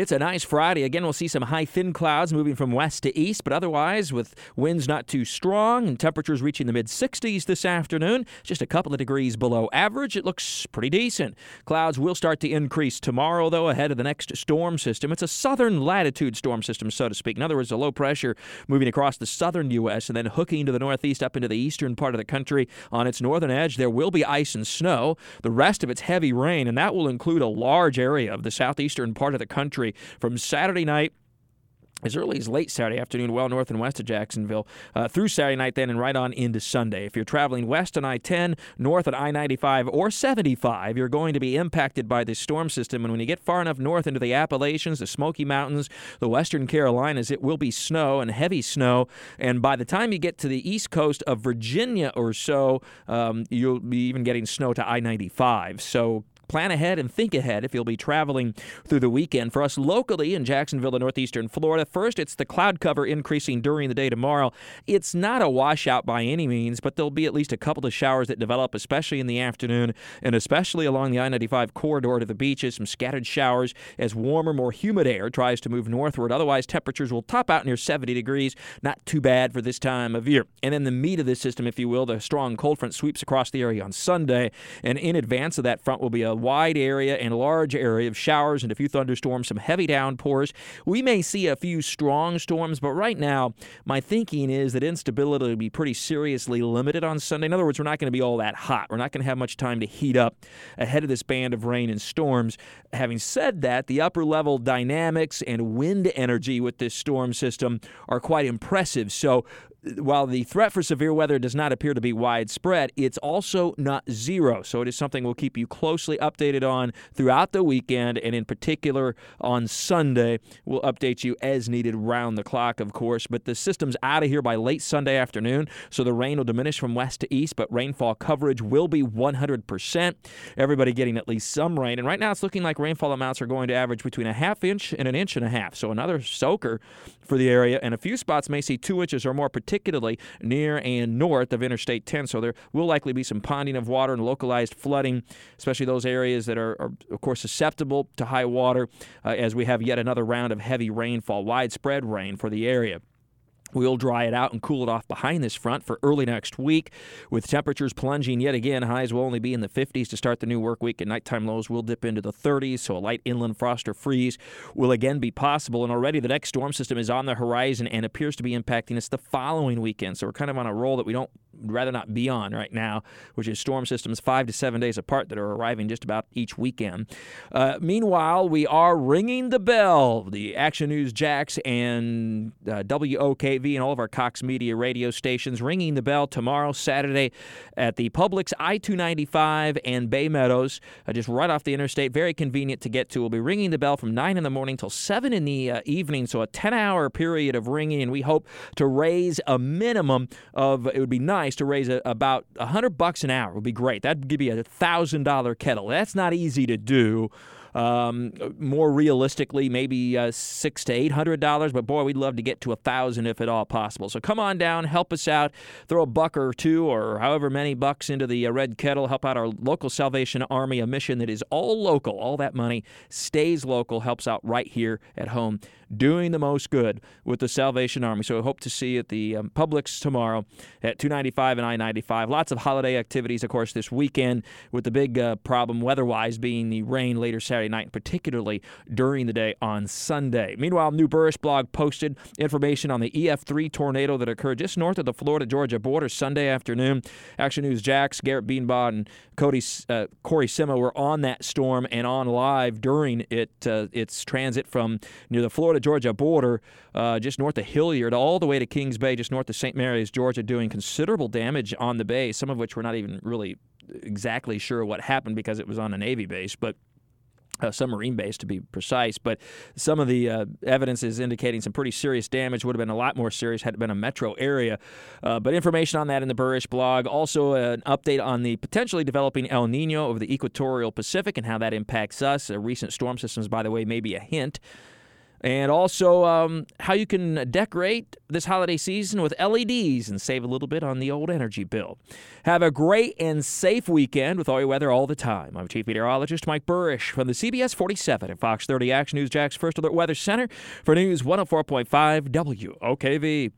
It's a nice Friday. Again, we'll see some high thin clouds moving from west to east, but otherwise, with winds not too strong and temperatures reaching the mid 60s this afternoon, just a couple of degrees below average, it looks pretty decent. Clouds will start to increase tomorrow, though, ahead of the next storm system. It's a southern latitude storm system, so to speak. In other words, a low pressure moving across the southern U.S. and then hooking to the northeast up into the eastern part of the country. On its northern edge, there will be ice and snow. The rest of it's heavy rain, and that will include a large area of the southeastern part of the country country from Saturday night as early as late Saturday afternoon, well north and west of Jacksonville, uh, through Saturday night, then, and right on into Sunday. If you're traveling west on I 10, north on I 95, or 75, you're going to be impacted by this storm system. And when you get far enough north into the Appalachians, the Smoky Mountains, the western Carolinas, it will be snow and heavy snow. And by the time you get to the east coast of Virginia or so, um, you'll be even getting snow to I 95. So plan ahead and think ahead if you'll be traveling through the weekend. For us locally in Jacksonville and northeastern Florida, first, it's the cloud cover increasing during the day tomorrow. It's not a washout by any means, but there'll be at least a couple of showers that develop, especially in the afternoon and especially along the I 95 corridor to the beaches. Some scattered showers as warmer, more humid air tries to move northward. Otherwise, temperatures will top out near 70 degrees. Not too bad for this time of year. And then the meat of this system, if you will, the strong cold front sweeps across the area on Sunday. And in advance of that front will be a wide area and large area of showers and a few thunderstorms, some heavy downpours. We may see a few strong storms, but right now, my thinking is that instability will be pretty seriously limited on Sunday. In other words, we're not going to be all that hot. We're not going to have much time to heat up ahead of this band of rain and storms. Having said that, the upper level dynamics and wind energy with this storm system are quite impressive. So while the threat for severe weather does not appear to be widespread, it's also not zero. So it is something we'll keep you closely updated on throughout the weekend, and in particular on Sunday. We'll update you as needed round the clock, of course. But the system's out of here by late Sunday afternoon, so the rain will diminish from west to east, but rainfall coverage will be 100%. Everybody getting at least some rain. And right now it's looking like rainfall amounts are going to average between a half inch and an inch and a half. So another soaker for the area, and a few spots may see two inches or more, particularly near and north of Interstate 10. So there will likely be some ponding of water and localized flooding, especially those areas that are, are of course, susceptible to high water, uh, as we have yet another round of heavy rainfall, widespread rain for the area. We'll dry it out and cool it off behind this front for early next week. With temperatures plunging yet again, highs will only be in the 50s to start the new work week, and nighttime lows will dip into the 30s, so a light inland frost or freeze will again be possible. And already the next storm system is on the horizon and appears to be impacting us the following weekend. So we're kind of on a roll that we don't rather not be on right now, which is storm systems five to seven days apart that are arriving just about each weekend. Uh, meanwhile, we are ringing the bell. The Action News Jax and uh, WOKV and all of our Cox Media radio stations ringing the bell tomorrow, Saturday, at the Publix I 295 and Bay Meadows, uh, just right off the interstate. Very convenient to get to. We'll be ringing the bell from 9 in the morning till 7 in the uh, evening, so a 10 hour period of ringing, and we hope to raise a minimum of, it would be nice to raise a, about 100 bucks an hour. Would be great. That'd give you a $1,000 kettle. That's not easy to do. Um, more realistically, maybe uh, six to eight hundred dollars, but boy, we'd love to get to a thousand if at all possible. So come on down, help us out, throw a buck or two or however many bucks into the uh, red kettle, help out our local Salvation Army, a mission that is all local. All that money stays local, helps out right here at home, doing the most good with the Salvation Army. So I hope to see you at the um, Publix tomorrow at 295 and I 95. Lots of holiday activities, of course, this weekend, with the big uh, problem weather-wise being the rain later Saturday Saturday night, particularly during the day on Sunday. Meanwhile, New Buresh blog posted information on the EF3 tornado that occurred just north of the Florida Georgia border Sunday afternoon. Action News Jax, Garrett Bedenbaugh, and Cody uh, Corey Sima were on that storm and on live during it uh, its transit from near the Florida Georgia border, uh, just north of Hilliard, all the way to Kings Bay, just north of St. Mary's, Georgia, doing considerable damage on the bay. Some of which we're not even really exactly sure what happened because it was on a Navy base, but uh, submarine base to be precise, but some of the uh, evidence is indicating some pretty serious damage. Would have been a lot more serious had it been a metro area. Uh, but information on that in the Buresh blog. Also, an update on the potentially developing El Nino over the equatorial Pacific and how that impacts us. recent storm systems, by the way, may be a hint and also um, how you can decorate this holiday season with LEDs and save a little bit on the old energy bill. Have a great and safe weekend with all your weather all the time. I'm Chief Meteorologist Mike Buresh from the CBS 47 and Fox 30 Action News Jax First Alert Weather Center for News 104.5 WOKV.